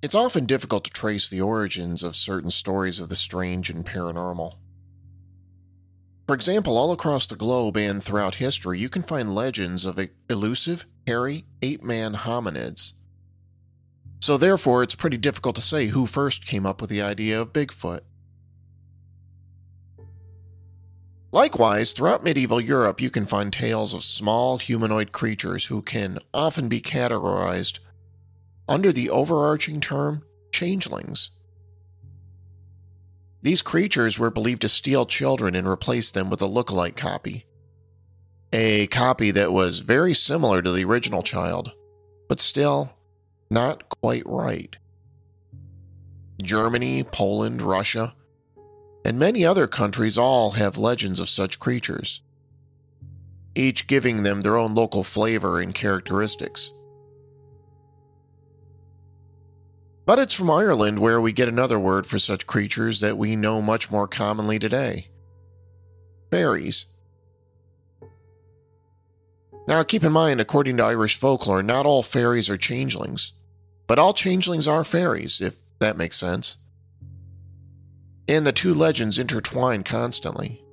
It's often difficult to trace the origins of certain stories of the strange and paranormal. For example, all across the globe and throughout history, you can find legends of elusive, hairy, ape man hominids. So, therefore, it's pretty difficult to say who first came up with the idea of Bigfoot. Likewise, throughout medieval Europe, you can find tales of small humanoid creatures who can often be categorized under the overarching term changelings. These creatures were believed to steal children and replace them with a look-alike copy. A copy that was very similar to the original child, but still not quite right. Germany, Poland, Russia, and many other countries all have legends of such creatures, each giving them their own local flavor and characteristics. But it's from Ireland where we get another word for such creatures that we know much more commonly today fairies. Now, keep in mind, according to Irish folklore, not all fairies are changelings, but all changelings are fairies, if that makes sense. And the two legends intertwine constantly.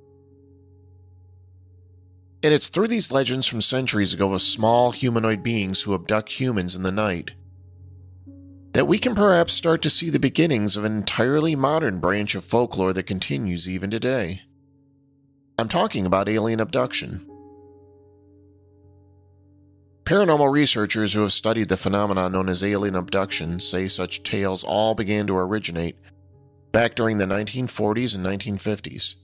And it's through these legends from centuries ago of small humanoid beings who abduct humans in the night that we can perhaps start to see the beginnings of an entirely modern branch of folklore that continues even today. I'm talking about alien abduction. Paranormal researchers who have studied the phenomenon known as alien abduction say such tales all began to originate back during the 1940s and 1950s.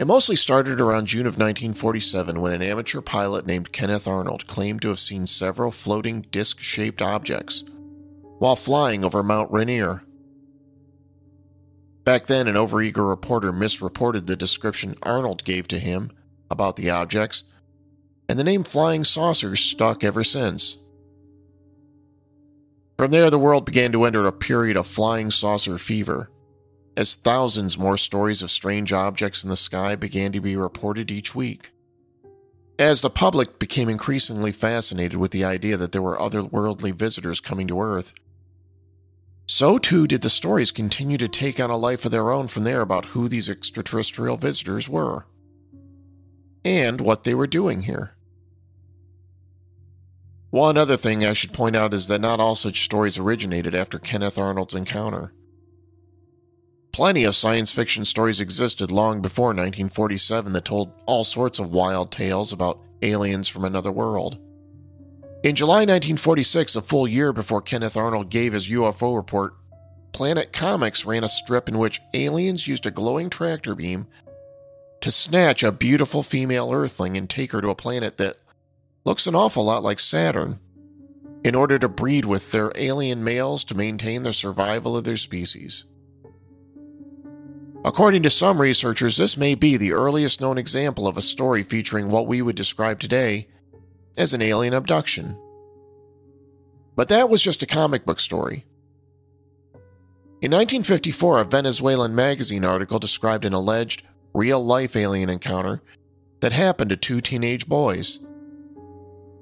It mostly started around June of 1947 when an amateur pilot named Kenneth Arnold claimed to have seen several floating disc shaped objects while flying over Mount Rainier. Back then, an overeager reporter misreported the description Arnold gave to him about the objects, and the name Flying Saucers stuck ever since. From there, the world began to enter a period of flying saucer fever as thousands more stories of strange objects in the sky began to be reported each week. As the public became increasingly fascinated with the idea that there were otherworldly visitors coming to Earth, so too did the stories continue to take on a life of their own from there about who these extraterrestrial visitors were and what they were doing here. One other thing I should point out is that not all such stories originated after Kenneth Arnold's encounter. Plenty of science fiction stories existed long before 1947 that told all sorts of wild tales about aliens from another world. In July 1946, a full year before Kenneth Arnold gave his UFO report, Planet Comics ran a strip in which aliens used a glowing tractor beam to snatch a beautiful female Earthling and take her to a planet that looks an awful lot like Saturn in order to breed with their alien males to maintain the survival of their species. According to some researchers, this may be the earliest known example of a story featuring what we would describe today as an alien abduction. But that was just a comic book story. In 1954, a Venezuelan magazine article described an alleged real life alien encounter that happened to two teenage boys.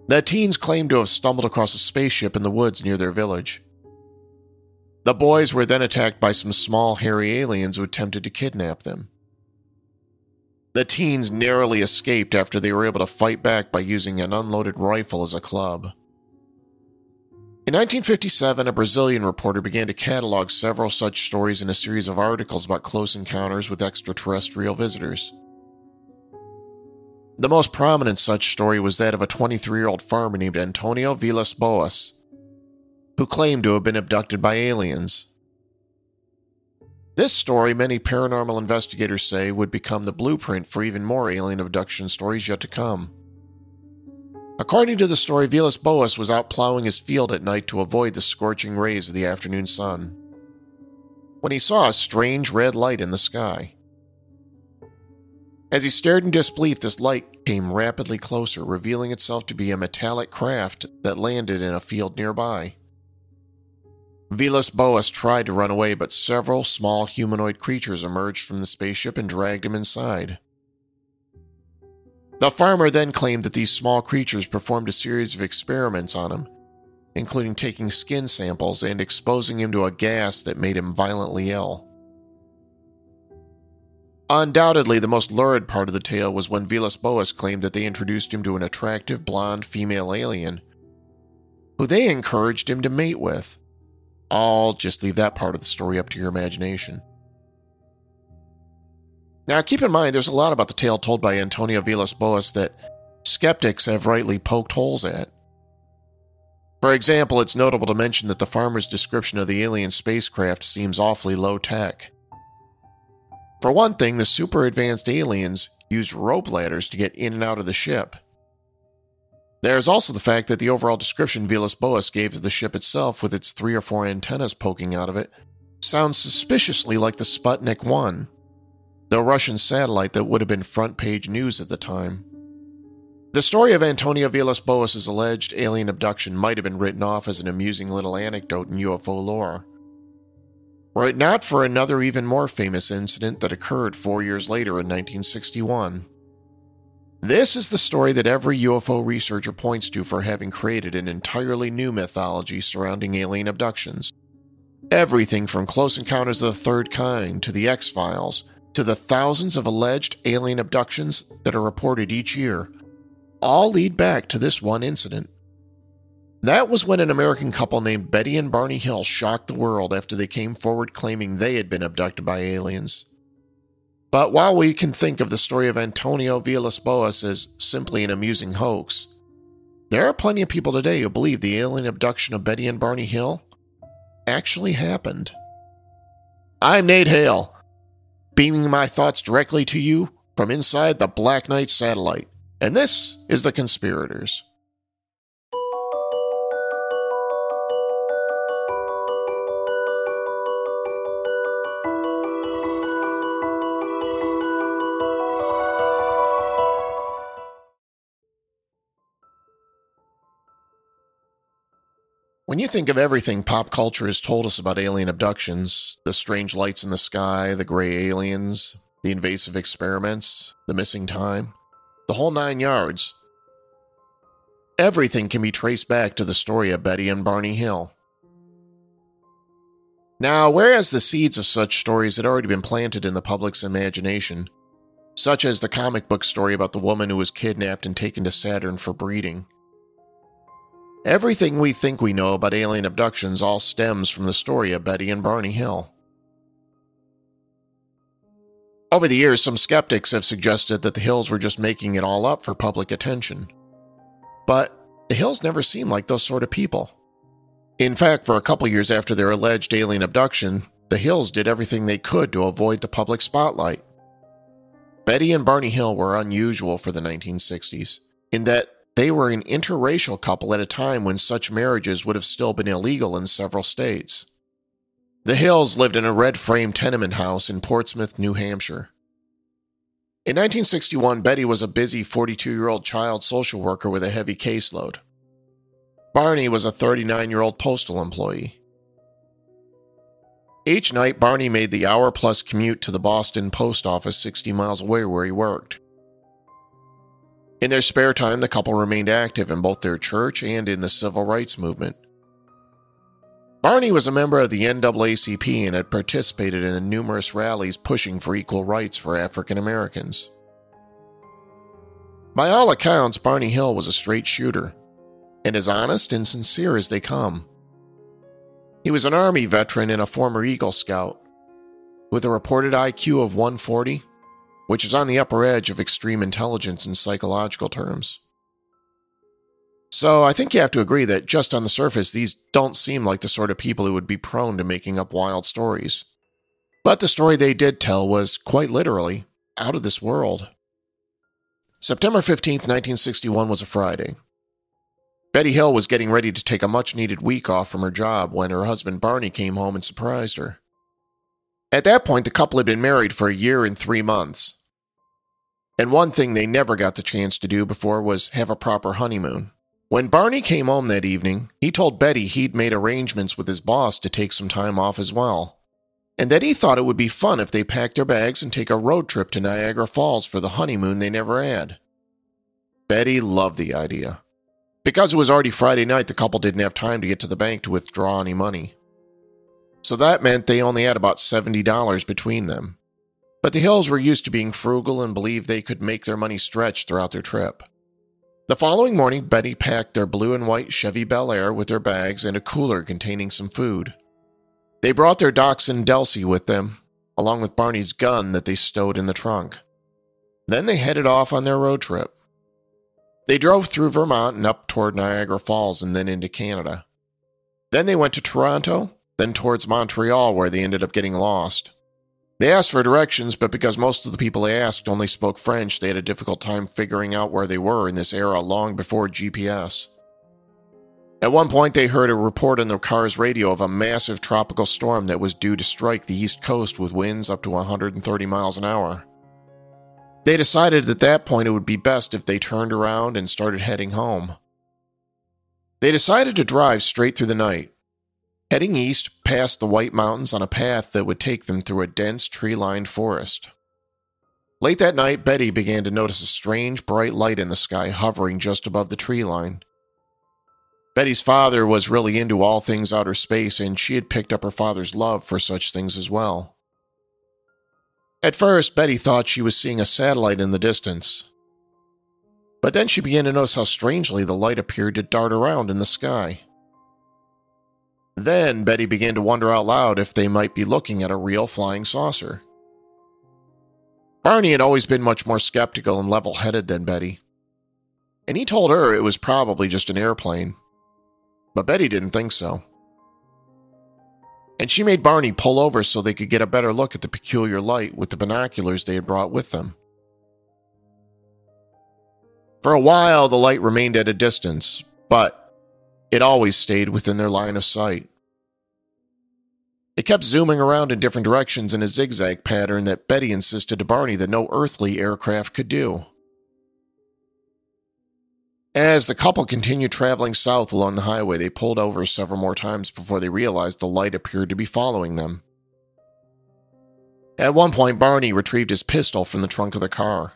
The teens claimed to have stumbled across a spaceship in the woods near their village. The boys were then attacked by some small, hairy aliens who attempted to kidnap them. The teens narrowly escaped after they were able to fight back by using an unloaded rifle as a club. In 1957, a Brazilian reporter began to catalog several such stories in a series of articles about close encounters with extraterrestrial visitors. The most prominent such story was that of a 23 year old farmer named Antonio Vilas Boas, who claimed to have been abducted by aliens. This story, many paranormal investigators say, would become the blueprint for even more alien abduction stories yet to come. According to the story, Vilas Boas was out plowing his field at night to avoid the scorching rays of the afternoon sun when he saw a strange red light in the sky. As he stared in disbelief, this light came rapidly closer, revealing itself to be a metallic craft that landed in a field nearby. Vilas Boas tried to run away, but several small humanoid creatures emerged from the spaceship and dragged him inside. The farmer then claimed that these small creatures performed a series of experiments on him, including taking skin samples and exposing him to a gas that made him violently ill. Undoubtedly, the most lurid part of the tale was when Vilas Boas claimed that they introduced him to an attractive blonde female alien who they encouraged him to mate with. I'll just leave that part of the story up to your imagination. Now, keep in mind, there's a lot about the tale told by Antonio Vilas Boas that skeptics have rightly poked holes at. For example, it's notable to mention that the farmer's description of the alien spacecraft seems awfully low tech. For one thing, the super advanced aliens used rope ladders to get in and out of the ship. There's also the fact that the overall description Vilas Boas gave of the ship itself, with its three or four antennas poking out of it, sounds suspiciously like the Sputnik 1, the Russian satellite that would have been front page news at the time. The story of Antonio Vilas Boas' alleged alien abduction might have been written off as an amusing little anecdote in UFO lore. Were it not for another even more famous incident that occurred four years later in 1961. This is the story that every UFO researcher points to for having created an entirely new mythology surrounding alien abductions. Everything from Close Encounters of the Third Kind to the X Files to the thousands of alleged alien abductions that are reported each year all lead back to this one incident. That was when an American couple named Betty and Barney Hill shocked the world after they came forward claiming they had been abducted by aliens. But while we can think of the story of Antonio Vilas Boas as simply an amusing hoax, there are plenty of people today who believe the alien abduction of Betty and Barney Hill actually happened. I'm Nate Hale beaming my thoughts directly to you from inside the Black Knight satellite. And this is The Conspirators. When you think of everything pop culture has told us about alien abductions, the strange lights in the sky, the gray aliens, the invasive experiments, the missing time, the whole nine yards, everything can be traced back to the story of Betty and Barney Hill. Now, whereas the seeds of such stories had already been planted in the public's imagination, such as the comic book story about the woman who was kidnapped and taken to Saturn for breeding, Everything we think we know about alien abductions all stems from the story of Betty and Barney Hill. Over the years, some skeptics have suggested that the Hills were just making it all up for public attention. But the Hills never seemed like those sort of people. In fact, for a couple years after their alleged alien abduction, the Hills did everything they could to avoid the public spotlight. Betty and Barney Hill were unusual for the 1960s, in that they were an interracial couple at a time when such marriages would have still been illegal in several states. The Hills lived in a red frame tenement house in Portsmouth, New Hampshire. In 1961, Betty was a busy 42 year old child social worker with a heavy caseload. Barney was a 39 year old postal employee. Each night, Barney made the hour plus commute to the Boston post office 60 miles away where he worked. In their spare time, the couple remained active in both their church and in the civil rights movement. Barney was a member of the NAACP and had participated in numerous rallies pushing for equal rights for African Americans. By all accounts, Barney Hill was a straight shooter, and as honest and sincere as they come. He was an Army veteran and a former Eagle Scout. With a reported IQ of 140, which is on the upper edge of extreme intelligence in psychological terms. So I think you have to agree that just on the surface, these don't seem like the sort of people who would be prone to making up wild stories. But the story they did tell was, quite literally, out of this world. September 15th, 1961 was a Friday. Betty Hill was getting ready to take a much needed week off from her job when her husband Barney came home and surprised her. At that point, the couple had been married for a year and three months. And one thing they never got the chance to do before was have a proper honeymoon. When Barney came home that evening, he told Betty he'd made arrangements with his boss to take some time off as well, and that he thought it would be fun if they packed their bags and take a road trip to Niagara Falls for the honeymoon they never had. Betty loved the idea. Because it was already Friday night, the couple didn't have time to get to the bank to withdraw any money. So that meant they only had about $70 between them. But the Hills were used to being frugal and believed they could make their money stretch throughout their trip. The following morning, Betty packed their blue and white Chevy Bel Air with their bags and a cooler containing some food. They brought their dachshund Delsey with them, along with Barney's gun that they stowed in the trunk. Then they headed off on their road trip. They drove through Vermont and up toward Niagara Falls and then into Canada. Then they went to Toronto, then towards Montreal, where they ended up getting lost. They asked for directions, but because most of the people they asked only spoke French, they had a difficult time figuring out where they were in this era long before GPS. At one point, they heard a report on their car's radio of a massive tropical storm that was due to strike the east coast with winds up to 130 miles an hour. They decided at that point it would be best if they turned around and started heading home. They decided to drive straight through the night, heading east past the White Mountains on a path that would take them through a dense tree lined forest. Late that night, Betty began to notice a strange bright light in the sky hovering just above the tree line. Betty's father was really into all things outer space, and she had picked up her father's love for such things as well. At first, Betty thought she was seeing a satellite in the distance. But then she began to notice how strangely the light appeared to dart around in the sky. Then Betty began to wonder out loud if they might be looking at a real flying saucer. Barney had always been much more skeptical and level headed than Betty, and he told her it was probably just an airplane. But Betty didn't think so. And she made Barney pull over so they could get a better look at the peculiar light with the binoculars they had brought with them. For a while, the light remained at a distance, but it always stayed within their line of sight. It kept zooming around in different directions in a zigzag pattern that Betty insisted to Barney that no earthly aircraft could do. As the couple continued traveling south along the highway, they pulled over several more times before they realized the light appeared to be following them. At one point, Barney retrieved his pistol from the trunk of the car.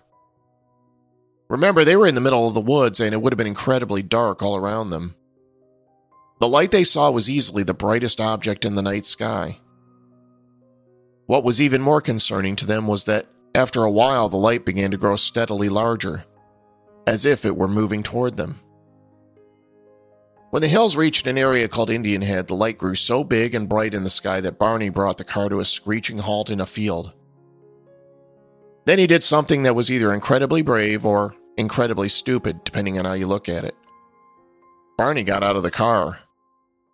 Remember, they were in the middle of the woods and it would have been incredibly dark all around them. The light they saw was easily the brightest object in the night sky. What was even more concerning to them was that after a while the light began to grow steadily larger, as if it were moving toward them. When the hills reached an area called Indian Head, the light grew so big and bright in the sky that Barney brought the car to a screeching halt in a field. Then he did something that was either incredibly brave or incredibly stupid, depending on how you look at it. Barney got out of the car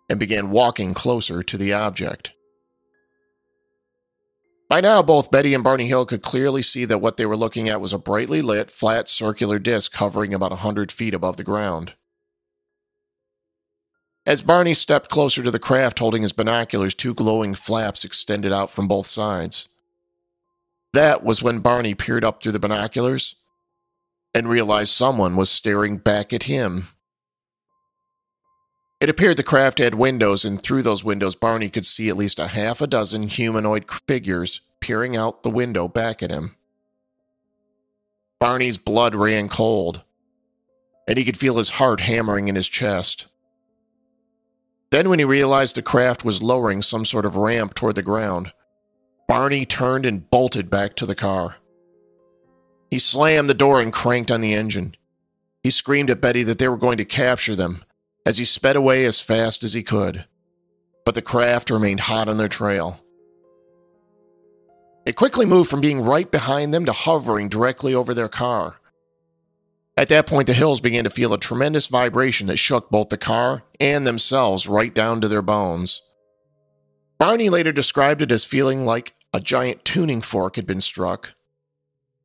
and began walking closer to the object. By now, both Betty and Barney Hill could clearly see that what they were looking at was a brightly lit, flat circular disc hovering about a hundred feet above the ground. As Barney stepped closer to the craft holding his binoculars, two glowing flaps extended out from both sides. That was when Barney peered up through the binoculars and realized someone was staring back at him. It appeared the craft had windows, and through those windows, Barney could see at least a half a dozen humanoid figures peering out the window back at him. Barney's blood ran cold, and he could feel his heart hammering in his chest. Then, when he realized the craft was lowering some sort of ramp toward the ground, Barney turned and bolted back to the car. He slammed the door and cranked on the engine. He screamed at Betty that they were going to capture them as he sped away as fast as he could. But the craft remained hot on their trail. It quickly moved from being right behind them to hovering directly over their car. At that point, the hills began to feel a tremendous vibration that shook both the car and themselves right down to their bones. Barney later described it as feeling like a giant tuning fork had been struck.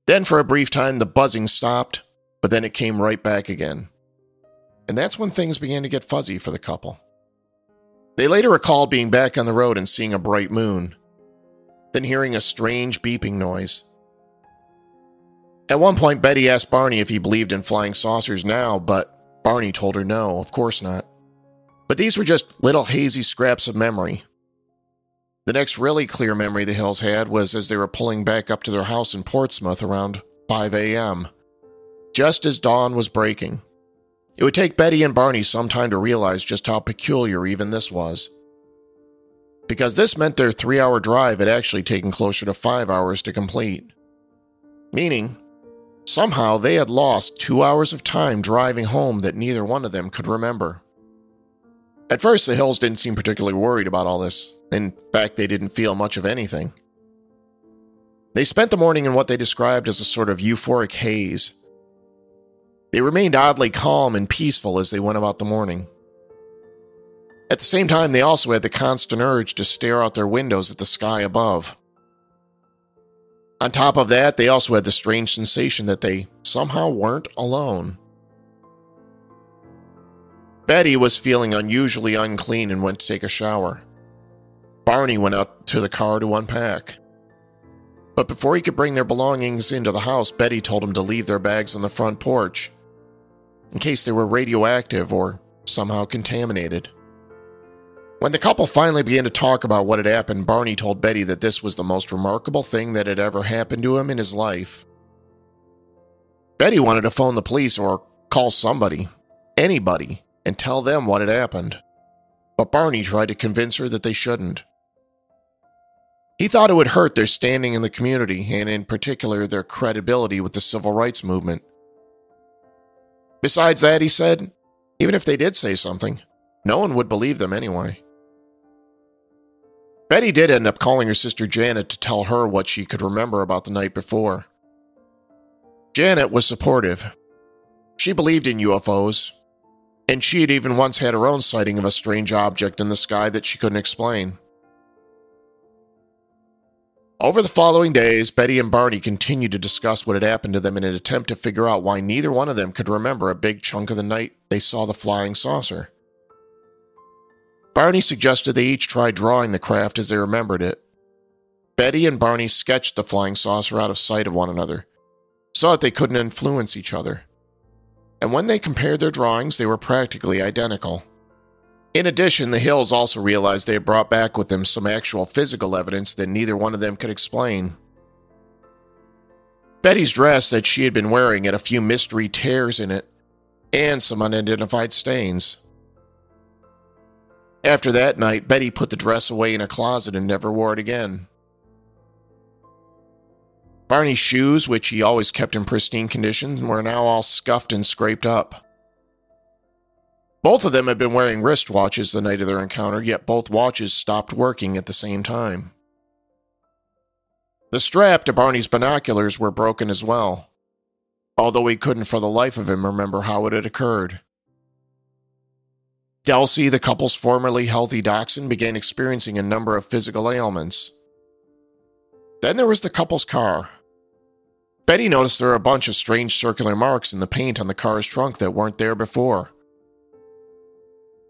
Then, for a brief time, the buzzing stopped, but then it came right back again. And that's when things began to get fuzzy for the couple. They later recalled being back on the road and seeing a bright moon, then hearing a strange beeping noise. At one point, Betty asked Barney if he believed in flying saucers now, but Barney told her no, of course not. But these were just little hazy scraps of memory. The next really clear memory the Hills had was as they were pulling back up to their house in Portsmouth around 5 a.m., just as dawn was breaking. It would take Betty and Barney some time to realize just how peculiar even this was. Because this meant their three hour drive had actually taken closer to five hours to complete. Meaning, somehow they had lost two hours of time driving home that neither one of them could remember. At first, the Hills didn't seem particularly worried about all this. In fact, they didn't feel much of anything. They spent the morning in what they described as a sort of euphoric haze. They remained oddly calm and peaceful as they went about the morning. At the same time, they also had the constant urge to stare out their windows at the sky above. On top of that, they also had the strange sensation that they somehow weren't alone. Betty was feeling unusually unclean and went to take a shower. Barney went out to the car to unpack. But before he could bring their belongings into the house, Betty told him to leave their bags on the front porch in case they were radioactive or somehow contaminated. When the couple finally began to talk about what had happened, Barney told Betty that this was the most remarkable thing that had ever happened to him in his life. Betty wanted to phone the police or call somebody, anybody, and tell them what had happened. But Barney tried to convince her that they shouldn't. He thought it would hurt their standing in the community, and in particular their credibility with the civil rights movement. Besides that, he said, even if they did say something, no one would believe them anyway. Betty did end up calling her sister Janet to tell her what she could remember about the night before. Janet was supportive. She believed in UFOs, and she had even once had her own sighting of a strange object in the sky that she couldn't explain. Over the following days, Betty and Barney continued to discuss what had happened to them in an attempt to figure out why neither one of them could remember a big chunk of the night they saw the flying saucer. Barney suggested they each try drawing the craft as they remembered it. Betty and Barney sketched the flying saucer out of sight of one another, so that they couldn't influence each other and when they compared their drawings, they were practically identical. In addition, the Hills also realized they had brought back with them some actual physical evidence that neither one of them could explain. Betty's dress that she had been wearing had a few mystery tears in it and some unidentified stains. After that night, Betty put the dress away in a closet and never wore it again. Barney's shoes, which he always kept in pristine condition, were now all scuffed and scraped up. Both of them had been wearing wristwatches the night of their encounter, yet both watches stopped working at the same time. The strap to Barney's binoculars were broken as well, although he couldn't for the life of him remember how it had occurred. Delsey, the couple's formerly healthy dachshund, began experiencing a number of physical ailments. Then there was the couple's car. Betty noticed there were a bunch of strange circular marks in the paint on the car's trunk that weren't there before.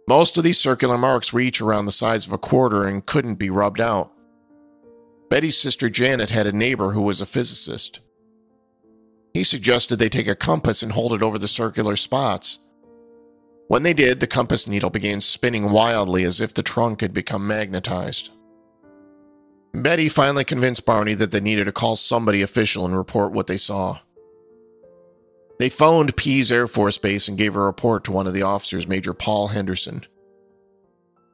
Most of these circular marks reach around the size of a quarter and couldn't be rubbed out. Betty's sister Janet had a neighbor who was a physicist. He suggested they take a compass and hold it over the circular spots. When they did, the compass needle began spinning wildly as if the trunk had become magnetized. Betty finally convinced Barney that they needed to call somebody official and report what they saw. They phoned Pease Air Force Base and gave a report to one of the officers, Major Paul Henderson,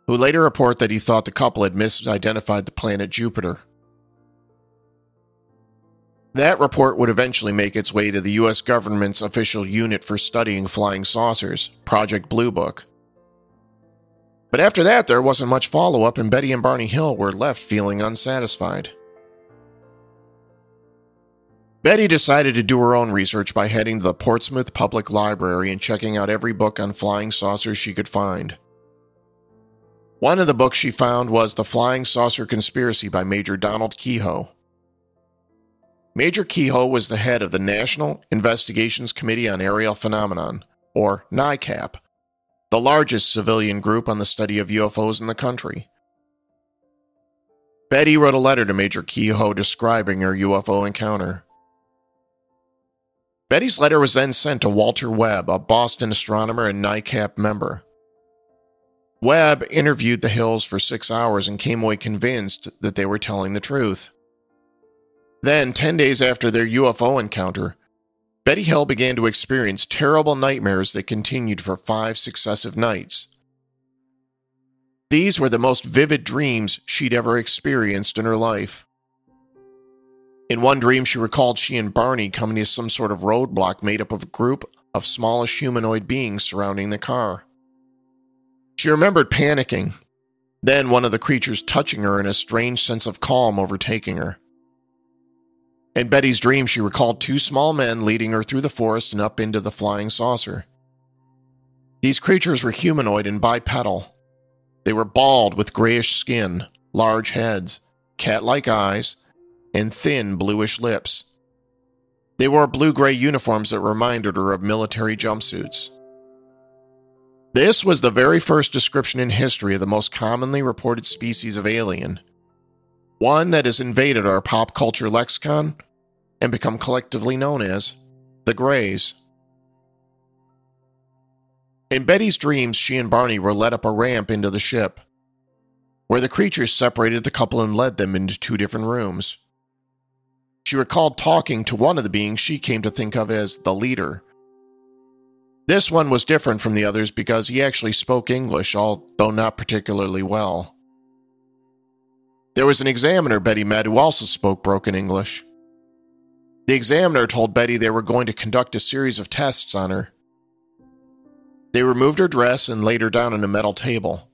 who later reported that he thought the couple had misidentified the planet Jupiter. That report would eventually make its way to the U.S. government's official unit for studying flying saucers, Project Blue Book. But after that, there wasn't much follow up, and Betty and Barney Hill were left feeling unsatisfied. Betty decided to do her own research by heading to the Portsmouth Public Library and checking out every book on flying saucers she could find. One of the books she found was The Flying Saucer Conspiracy by Major Donald Keyhoe. Major Keyhoe was the head of the National Investigations Committee on Aerial Phenomenon, or NICAP, the largest civilian group on the study of UFOs in the country. Betty wrote a letter to Major Keyhoe describing her UFO encounter. Betty's letter was then sent to Walter Webb, a Boston astronomer and NICAP member. Webb interviewed the Hills for six hours and came away convinced that they were telling the truth. Then, 10 days after their UFO encounter, Betty Hill began to experience terrible nightmares that continued for five successive nights. These were the most vivid dreams she'd ever experienced in her life. In one dream, she recalled she and Barney coming to some sort of roadblock made up of a group of smallish humanoid beings surrounding the car. She remembered panicking, then one of the creatures touching her and a strange sense of calm overtaking her. In Betty's dream, she recalled two small men leading her through the forest and up into the flying saucer. These creatures were humanoid and bipedal. They were bald with grayish skin, large heads, cat like eyes, and thin bluish lips. They wore blue gray uniforms that reminded her of military jumpsuits. This was the very first description in history of the most commonly reported species of alien, one that has invaded our pop culture lexicon and become collectively known as the Greys. In Betty's dreams, she and Barney were led up a ramp into the ship, where the creatures separated the couple and led them into two different rooms. She recalled talking to one of the beings she came to think of as the leader. This one was different from the others because he actually spoke English, although not particularly well. There was an examiner Betty met who also spoke broken English. The examiner told Betty they were going to conduct a series of tests on her. They removed her dress and laid her down on a metal table.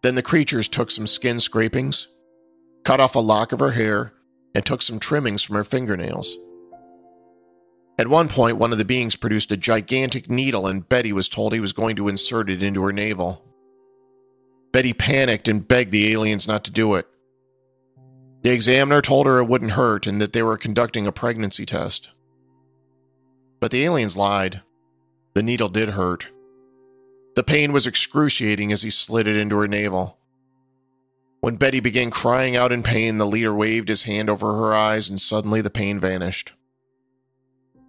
Then the creatures took some skin scrapings, cut off a lock of her hair, and took some trimmings from her fingernails. At one point, one of the beings produced a gigantic needle, and Betty was told he was going to insert it into her navel. Betty panicked and begged the aliens not to do it. The examiner told her it wouldn't hurt and that they were conducting a pregnancy test. But the aliens lied. The needle did hurt. The pain was excruciating as he slid it into her navel. When Betty began crying out in pain, the leader waved his hand over her eyes and suddenly the pain vanished.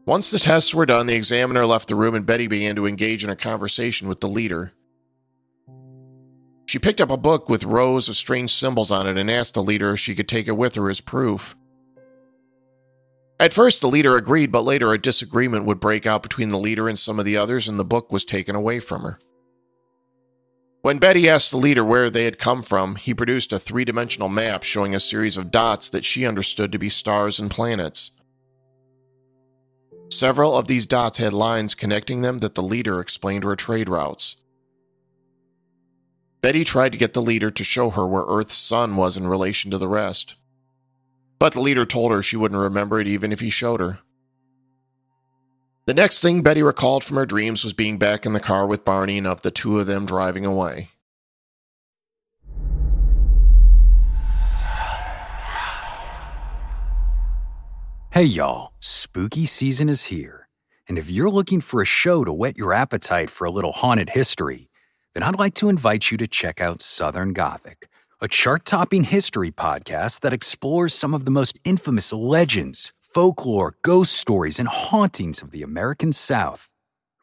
Once the tests were done, the examiner left the room and Betty began to engage in a conversation with the leader. She picked up a book with rows of strange symbols on it and asked the leader if she could take it with her as proof. At first, the leader agreed, but later a disagreement would break out between the leader and some of the others, and the book was taken away from her. When Betty asked the leader where they had come from, he produced a three dimensional map showing a series of dots that she understood to be stars and planets. Several of these dots had lines connecting them that the leader explained were trade routes. Betty tried to get the leader to show her where Earth's sun was in relation to the rest. But the leader told her she wouldn't remember it even if he showed her. The next thing Betty recalled from her dreams was being back in the car with Barney and of the two of them driving away. Hey y'all, spooky season is here. And if you're looking for a show to whet your appetite for a little haunted history, then I'd like to invite you to check out Southern Gothic, a chart topping history podcast that explores some of the most infamous legends folklore, ghost stories, and hauntings of the American South.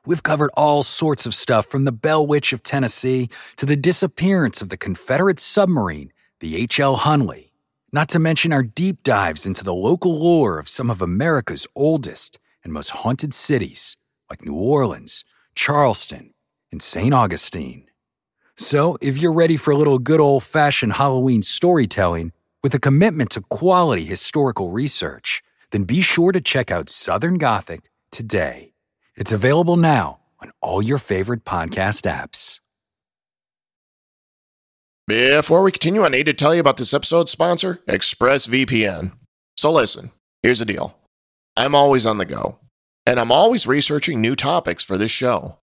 We've covered all sorts of stuff from the Bell Witch of Tennessee to the disappearance of the Confederate submarine, the H.L. Hunley, not to mention our deep dives into the local lore of some of America's oldest and most haunted cities, like New Orleans, Charleston, and St. Augustine. So, if you're ready for a little good old fashioned Halloween storytelling with a commitment to quality historical research, then be sure to check out Southern Gothic today. It's available now on all your favorite podcast apps. Before we continue, I need to tell you about this episode's sponsor, ExpressVPN. So listen, here's the deal. I'm always on the go, and I'm always researching new topics for this show.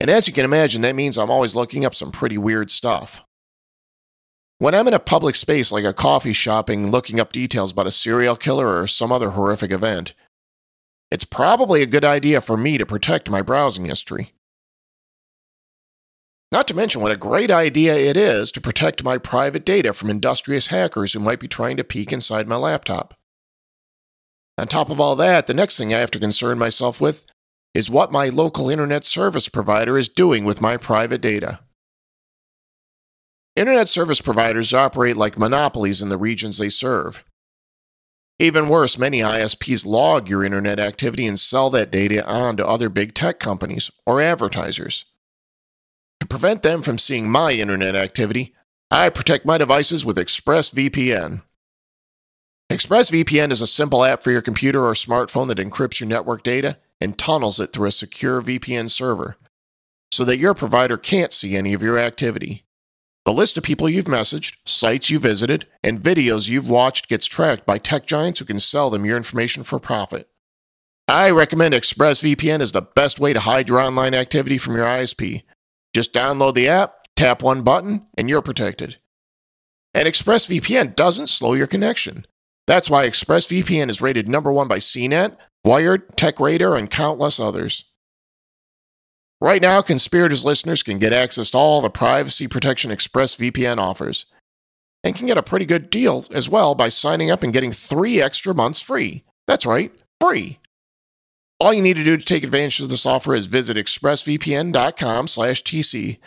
And as you can imagine, that means I'm always looking up some pretty weird stuff. When I'm in a public space like a coffee shop and looking up details about a serial killer or some other horrific event, it's probably a good idea for me to protect my browsing history. Not to mention what a great idea it is to protect my private data from industrious hackers who might be trying to peek inside my laptop. On top of all that, the next thing I have to concern myself with is what my local internet service provider is doing with my private data. Internet service providers operate like monopolies in the regions they serve. Even worse, many ISPs log your internet activity and sell that data on to other big tech companies or advertisers. To prevent them from seeing my internet activity, I protect my devices with ExpressVPN. ExpressVPN is a simple app for your computer or smartphone that encrypts your network data and tunnels it through a secure VPN server so that your provider can't see any of your activity. The list of people you've messaged, sites you visited, and videos you've watched gets tracked by tech giants who can sell them your information for profit. I recommend ExpressVPN as the best way to hide your online activity from your ISP just download the app, tap one button, and you're protected. And ExpressVPN doesn't slow your connection. That's why ExpressVPN is rated number one by CNET, Wired, TechRadar, and countless others. Right now, Conspirators listeners can get access to all the privacy protection ExpressVPN offers, and can get a pretty good deal as well by signing up and getting three extra months free. That's right, free. All you need to do to take advantage of this offer is visit expressvpn.com slash TC.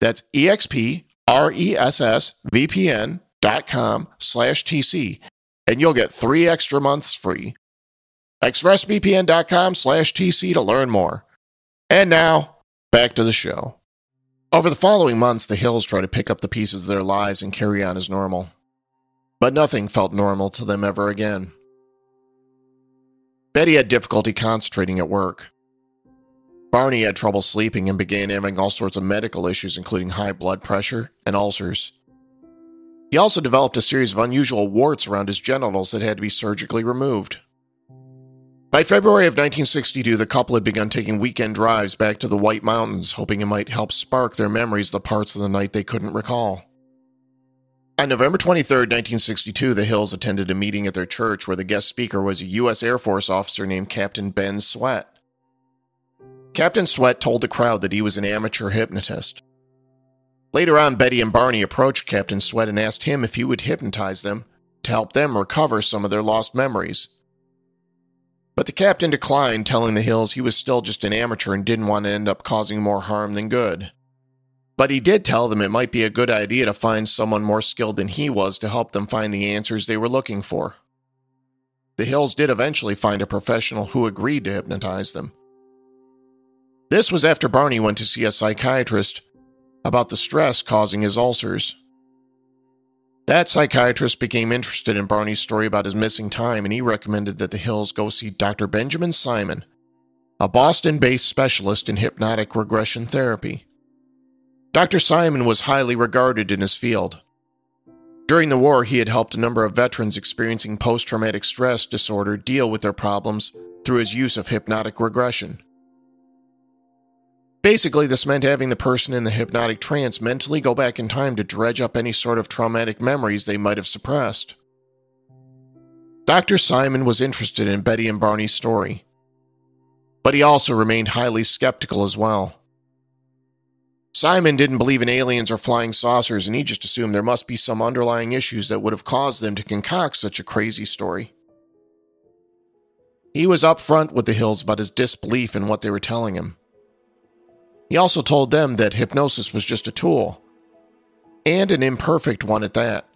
That's E-X-P-R-E-S-S-V-P-N.com slash TC. And you'll get three extra months free. expressvpn.com slash TC to learn more. And now, back to the show. Over the following months, the Hills try to pick up the pieces of their lives and carry on as normal. But nothing felt normal to them ever again. Betty had difficulty concentrating at work. Barney had trouble sleeping and began having all sorts of medical issues, including high blood pressure and ulcers. He also developed a series of unusual warts around his genitals that had to be surgically removed. By February of 1962, the couple had begun taking weekend drives back to the White Mountains, hoping it might help spark their memories the parts of the night they couldn't recall. On November 23, 1962, the Hills attended a meeting at their church where the guest speaker was a U.S. Air Force officer named Captain Ben Swett. Captain Swett told the crowd that he was an amateur hypnotist. Later on, Betty and Barney approached Captain Swett and asked him if he would hypnotize them to help them recover some of their lost memories. But the captain declined, telling the Hills he was still just an amateur and didn't want to end up causing more harm than good. But he did tell them it might be a good idea to find someone more skilled than he was to help them find the answers they were looking for. The Hills did eventually find a professional who agreed to hypnotize them. This was after Barney went to see a psychiatrist about the stress causing his ulcers. That psychiatrist became interested in Barney's story about his missing time and he recommended that the Hills go see Dr. Benjamin Simon, a Boston based specialist in hypnotic regression therapy. Dr. Simon was highly regarded in his field. During the war, he had helped a number of veterans experiencing post traumatic stress disorder deal with their problems through his use of hypnotic regression. Basically, this meant having the person in the hypnotic trance mentally go back in time to dredge up any sort of traumatic memories they might have suppressed. Dr. Simon was interested in Betty and Barney's story, but he also remained highly skeptical as well. Simon didn't believe in aliens or flying saucers, and he just assumed there must be some underlying issues that would have caused them to concoct such a crazy story. He was upfront with the Hills about his disbelief in what they were telling him. He also told them that hypnosis was just a tool, and an imperfect one at that.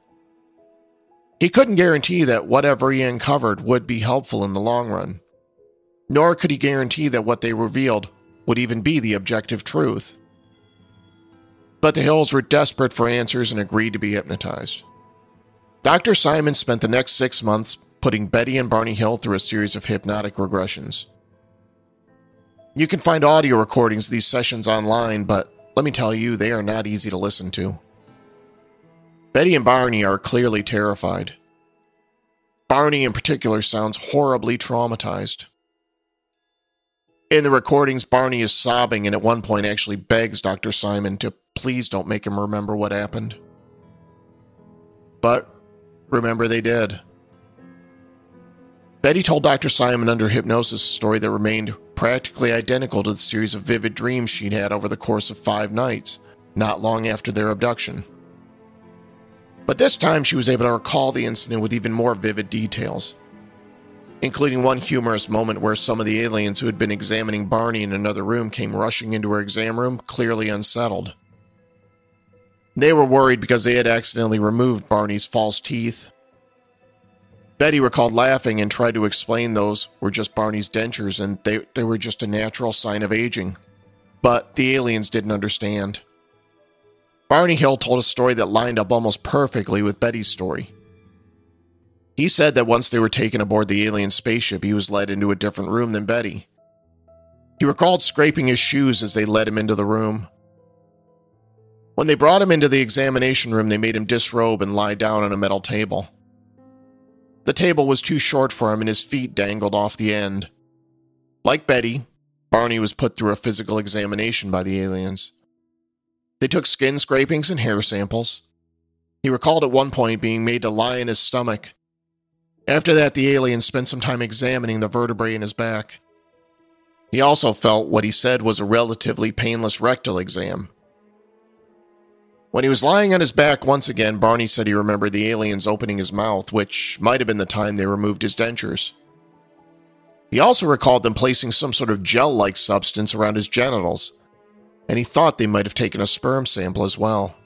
He couldn't guarantee that whatever he uncovered would be helpful in the long run, nor could he guarantee that what they revealed would even be the objective truth. But the Hills were desperate for answers and agreed to be hypnotized. Dr. Simon spent the next six months putting Betty and Barney Hill through a series of hypnotic regressions. You can find audio recordings of these sessions online, but let me tell you, they are not easy to listen to. Betty and Barney are clearly terrified. Barney, in particular, sounds horribly traumatized. In the recordings, Barney is sobbing and at one point actually begs Dr. Simon to please don't make him remember what happened. But remember, they did. Betty told Dr. Simon under hypnosis a story that remained practically identical to the series of vivid dreams she'd had over the course of five nights, not long after their abduction. But this time she was able to recall the incident with even more vivid details, including one humorous moment where some of the aliens who had been examining Barney in another room came rushing into her exam room, clearly unsettled. They were worried because they had accidentally removed Barney's false teeth. Betty recalled laughing and tried to explain those were just Barney's dentures and they, they were just a natural sign of aging. But the aliens didn't understand. Barney Hill told a story that lined up almost perfectly with Betty's story. He said that once they were taken aboard the alien spaceship, he was led into a different room than Betty. He recalled scraping his shoes as they led him into the room. When they brought him into the examination room, they made him disrobe and lie down on a metal table. The table was too short for him and his feet dangled off the end. Like Betty, Barney was put through a physical examination by the aliens. They took skin scrapings and hair samples. He recalled at one point being made to lie in his stomach. After that, the aliens spent some time examining the vertebrae in his back. He also felt what he said was a relatively painless rectal exam. When he was lying on his back once again, Barney said he remembered the aliens opening his mouth, which might have been the time they removed his dentures. He also recalled them placing some sort of gel like substance around his genitals, and he thought they might have taken a sperm sample as well.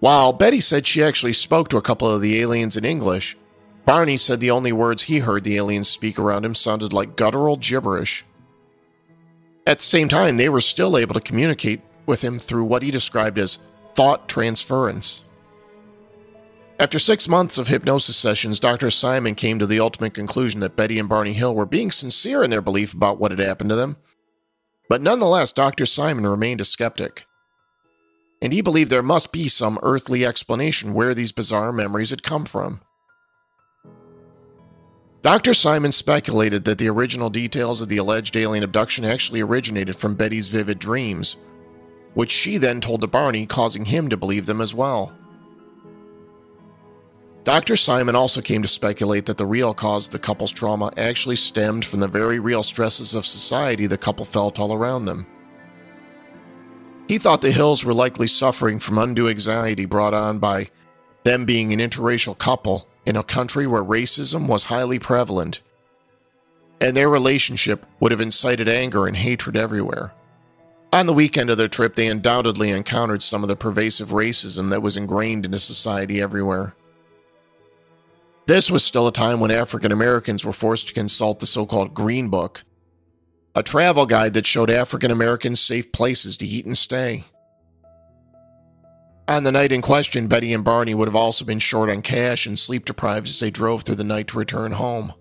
While Betty said she actually spoke to a couple of the aliens in English, Barney said the only words he heard the aliens speak around him sounded like guttural gibberish. At the same time, they were still able to communicate with him through what he described as thought transference. After six months of hypnosis sessions, Dr. Simon came to the ultimate conclusion that Betty and Barney Hill were being sincere in their belief about what had happened to them. But nonetheless, Dr. Simon remained a skeptic. And he believed there must be some earthly explanation where these bizarre memories had come from. Dr. Simon speculated that the original details of the alleged alien abduction actually originated from Betty's vivid dreams, which she then told to Barney, causing him to believe them as well. Dr. Simon also came to speculate that the real cause of the couple's trauma actually stemmed from the very real stresses of society the couple felt all around them. He thought the Hills were likely suffering from undue anxiety brought on by them being an interracial couple in a country where racism was highly prevalent, and their relationship would have incited anger and hatred everywhere. On the weekend of their trip, they undoubtedly encountered some of the pervasive racism that was ingrained into society everywhere. This was still a time when African Americans were forced to consult the so called Green Book, a travel guide that showed African Americans safe places to eat and stay. On the night in question, Betty and Barney would have also been short on cash and sleep deprived as they drove through the night to return home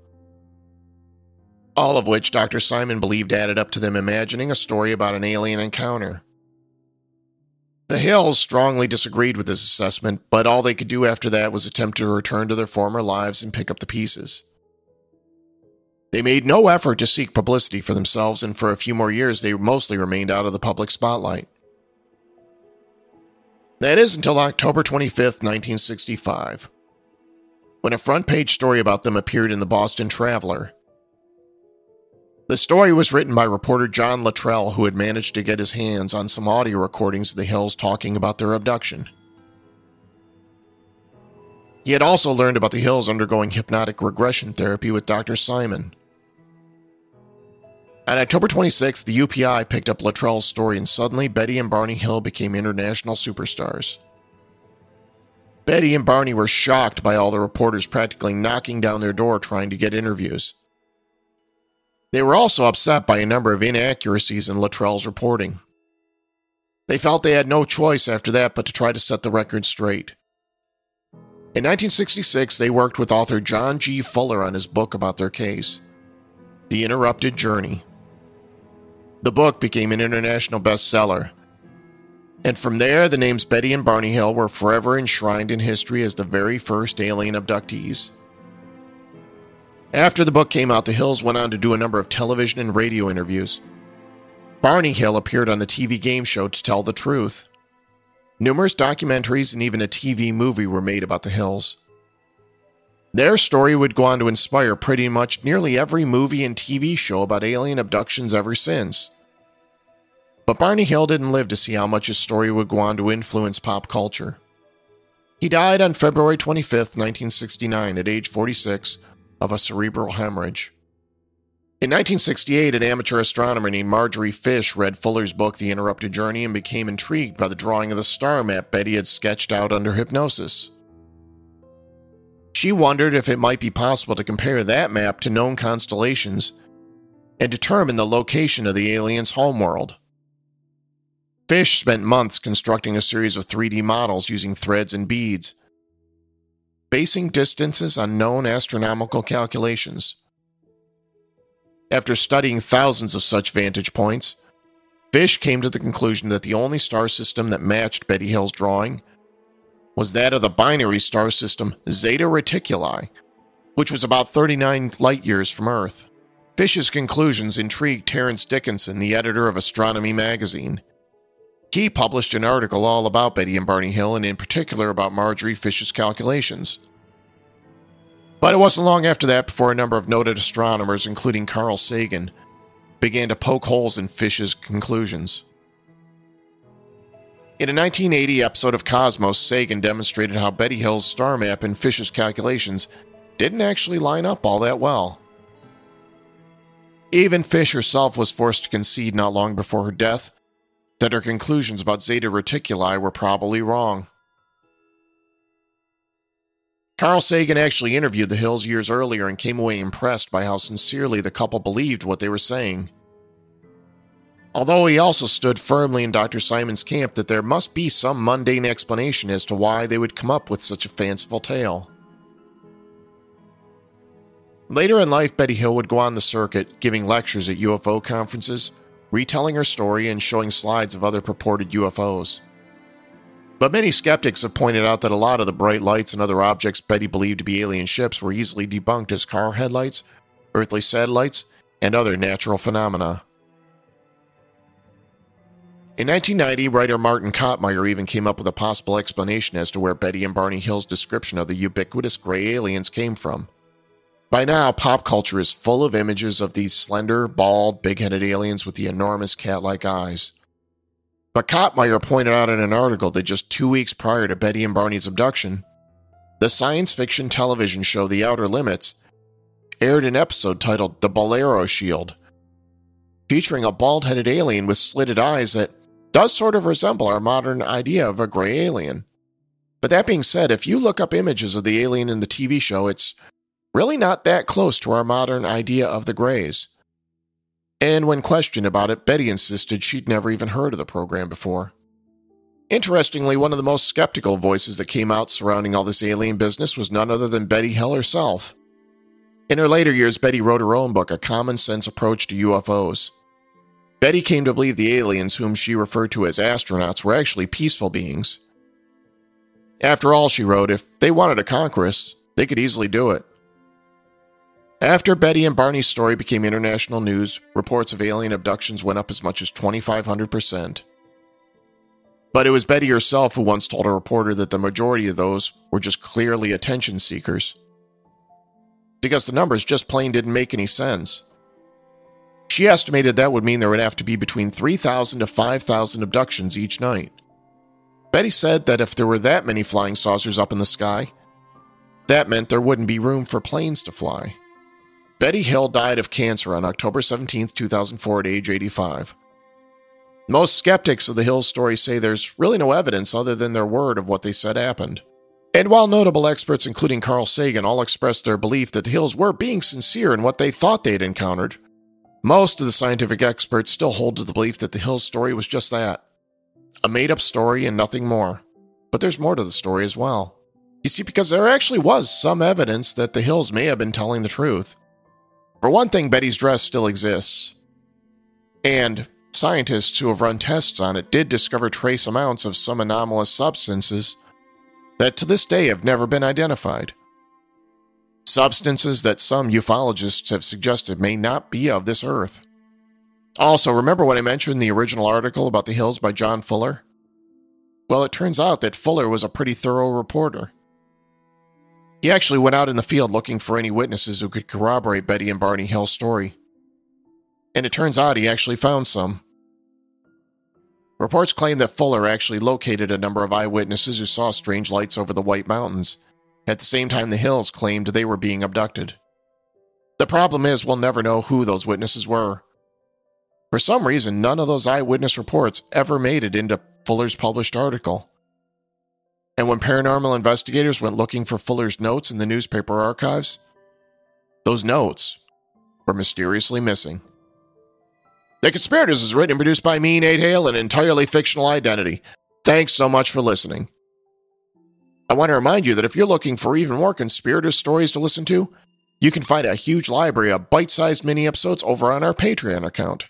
all of which Dr. Simon believed added up to them imagining a story about an alien encounter. The Hills strongly disagreed with this assessment, but all they could do after that was attempt to return to their former lives and pick up the pieces. They made no effort to seek publicity for themselves, and for a few more years they mostly remained out of the public spotlight. That is until October 25th, 1965, when a front page story about them appeared in the Boston Traveler the story was written by reporter John Luttrell, who had managed to get his hands on some audio recordings of the Hills talking about their abduction. He had also learned about the Hills undergoing hypnotic regression therapy with Dr. Simon. On October 26th, the UPI picked up Luttrell's story, and suddenly Betty and Barney Hill became international superstars. Betty and Barney were shocked by all the reporters practically knocking down their door trying to get interviews. They were also upset by a number of inaccuracies in Luttrell's reporting. They felt they had no choice after that but to try to set the record straight. In 1966, they worked with author John G. Fuller on his book about their case, The Interrupted Journey. The book became an international bestseller, and from there, the names Betty and Barney Hill were forever enshrined in history as the very first alien abductees. After the book came out, the Hills went on to do a number of television and radio interviews. Barney Hill appeared on the TV game show To Tell the Truth. Numerous documentaries and even a TV movie were made about the Hills. Their story would go on to inspire pretty much nearly every movie and TV show about alien abductions ever since. But Barney Hill didn't live to see how much his story would go on to influence pop culture. He died on February 25, 1969, at age 46, of a cerebral hemorrhage. In 1968, an amateur astronomer named Marjorie Fish read Fuller's book, The Interrupted Journey, and became intrigued by the drawing of the star map Betty had sketched out under hypnosis. She wondered if it might be possible to compare that map to known constellations and determine the location of the alien's homeworld. Fish spent months constructing a series of 3D models using threads and beads, basing distances on known astronomical calculations. After studying thousands of such vantage points, Fish came to the conclusion that the only star system that matched Betty Hill's drawing was that of the binary star system Zeta Reticuli, which was about 39 light years from Earth. Fish's conclusions intrigued Terence Dickinson, the editor of Astronomy magazine. He published an article all about Betty and Barney Hill, and in particular about Marjorie Fish's calculations. But it wasn't long after that before a number of noted astronomers, including Carl Sagan, began to poke holes in Fish's conclusions. In a 1980 episode of Cosmos, Sagan demonstrated how Betty Hill's star map and Fish's calculations didn't actually line up all that well. Even Fish herself was forced to concede not long before her death that her conclusions about Zeta Reticuli were probably wrong. Carl Sagan actually interviewed the Hills years earlier and came away impressed by how sincerely the couple believed what they were saying although he also stood firmly in Dr. Simon's camp that there must be some mundane explanation as to why they would come up with such a fanciful tale. Later in life, Betty Hill would go on the circuit, giving lectures at UFO conferences, retelling her story, and showing slides of other purported UFOs. But many skeptics have pointed out that a lot of the bright lights and other objects Betty believed to be alien ships were easily debunked as car headlights, earthly satellites, and other natural phenomena. In 1990, writer Martin Kottmeyer even came up with a possible explanation as to where Betty and Barney Hill's description of the ubiquitous gray aliens came from. By now, pop culture is full of images of these slender, bald, big headed aliens with the enormous cat like eyes. But Kottmeyer pointed out in an article that just two weeks prior to Betty and Barney's abduction, the science fiction television show The Outer Limits aired an episode titled The Bellero Shield, featuring a bald headed alien with slitted eyes that does sort of resemble our modern idea of a gray alien. But that being said, if you look up images of the alien in the TV show, it's really not that close to our modern idea of the grays. And when questioned about it, Betty insisted she'd never even heard of the program before. Interestingly, one of the most skeptical voices that came out surrounding all this alien business was none other than Betty Hill herself. In her later years, Betty wrote her own book, A Common Sense Approach to UFOs. Betty came to believe the aliens, whom she referred to as astronauts, were actually peaceful beings. After all, she wrote, if they wanted to conquer us, they could easily do it. After Betty and Barney's story became international news, reports of alien abductions went up as much as 2,500%. But it was Betty herself who once told a reporter that the majority of those were just clearly attention seekers. Because the numbers just plain didn't make any sense. She estimated that would mean there would have to be between 3,000 to 5,000 abductions each night. Betty said that if there were that many flying saucers up in the sky, that meant there wouldn't be room for planes to fly. Betty Hill died of cancer on October 17, 2004, at age 85. Most skeptics of the Hill story say there's really no evidence other than their word of what they said happened. And while notable experts, including Carl Sagan, all expressed their belief that the Hills were being sincere in what they thought they'd encountered, most of the scientific experts still hold to the belief that the Hills story was just that a made up story and nothing more. But there's more to the story as well. You see, because there actually was some evidence that the Hills may have been telling the truth. For one thing, Betty's dress still exists. And scientists who have run tests on it did discover trace amounts of some anomalous substances that to this day have never been identified substances that some ufologists have suggested may not be of this earth. Also, remember what I mentioned the original article about the hills by John Fuller? Well, it turns out that Fuller was a pretty thorough reporter. He actually went out in the field looking for any witnesses who could corroborate Betty and Barney Hill's story. And it turns out he actually found some. Reports claim that Fuller actually located a number of eyewitnesses who saw strange lights over the White Mountains, at the same time the Hills claimed they were being abducted. The problem is, we'll never know who those witnesses were. For some reason, none of those eyewitness reports ever made it into Fuller's published article. And when paranormal investigators went looking for Fuller's notes in the newspaper archives, those notes were mysteriously missing. The Conspirators is written and produced by me, Nate Hale, an entirely fictional identity. Thanks so much for listening. I want to remind you that if you're looking for even more conspirator stories to listen to, you can find a huge library of bite sized mini episodes over on our Patreon account.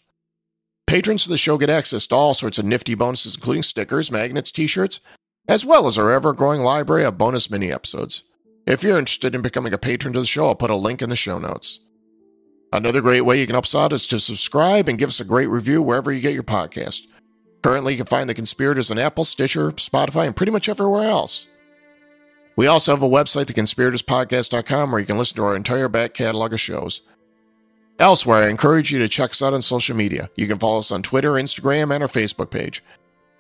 Patrons of the show get access to all sorts of nifty bonuses, including stickers, magnets, t shirts, as well as our ever growing library of bonus mini episodes. If you're interested in becoming a patron to the show, I'll put a link in the show notes. Another great way you can help us out is to subscribe and give us a great review wherever you get your podcast. Currently, you can find The Conspirators on Apple, Stitcher, Spotify, and pretty much everywhere else. We also have a website, theconspiratorspodcast.com, where you can listen to our entire back catalog of shows. Elsewhere, I encourage you to check us out on social media. You can follow us on Twitter, Instagram, and our Facebook page.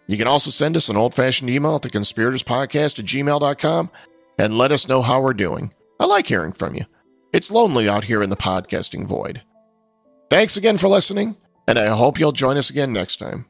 You can also send us an old fashioned email at the theconspiratorspodcast at gmail.com and let us know how we're doing. I like hearing from you. It's lonely out here in the podcasting void. Thanks again for listening, and I hope you'll join us again next time.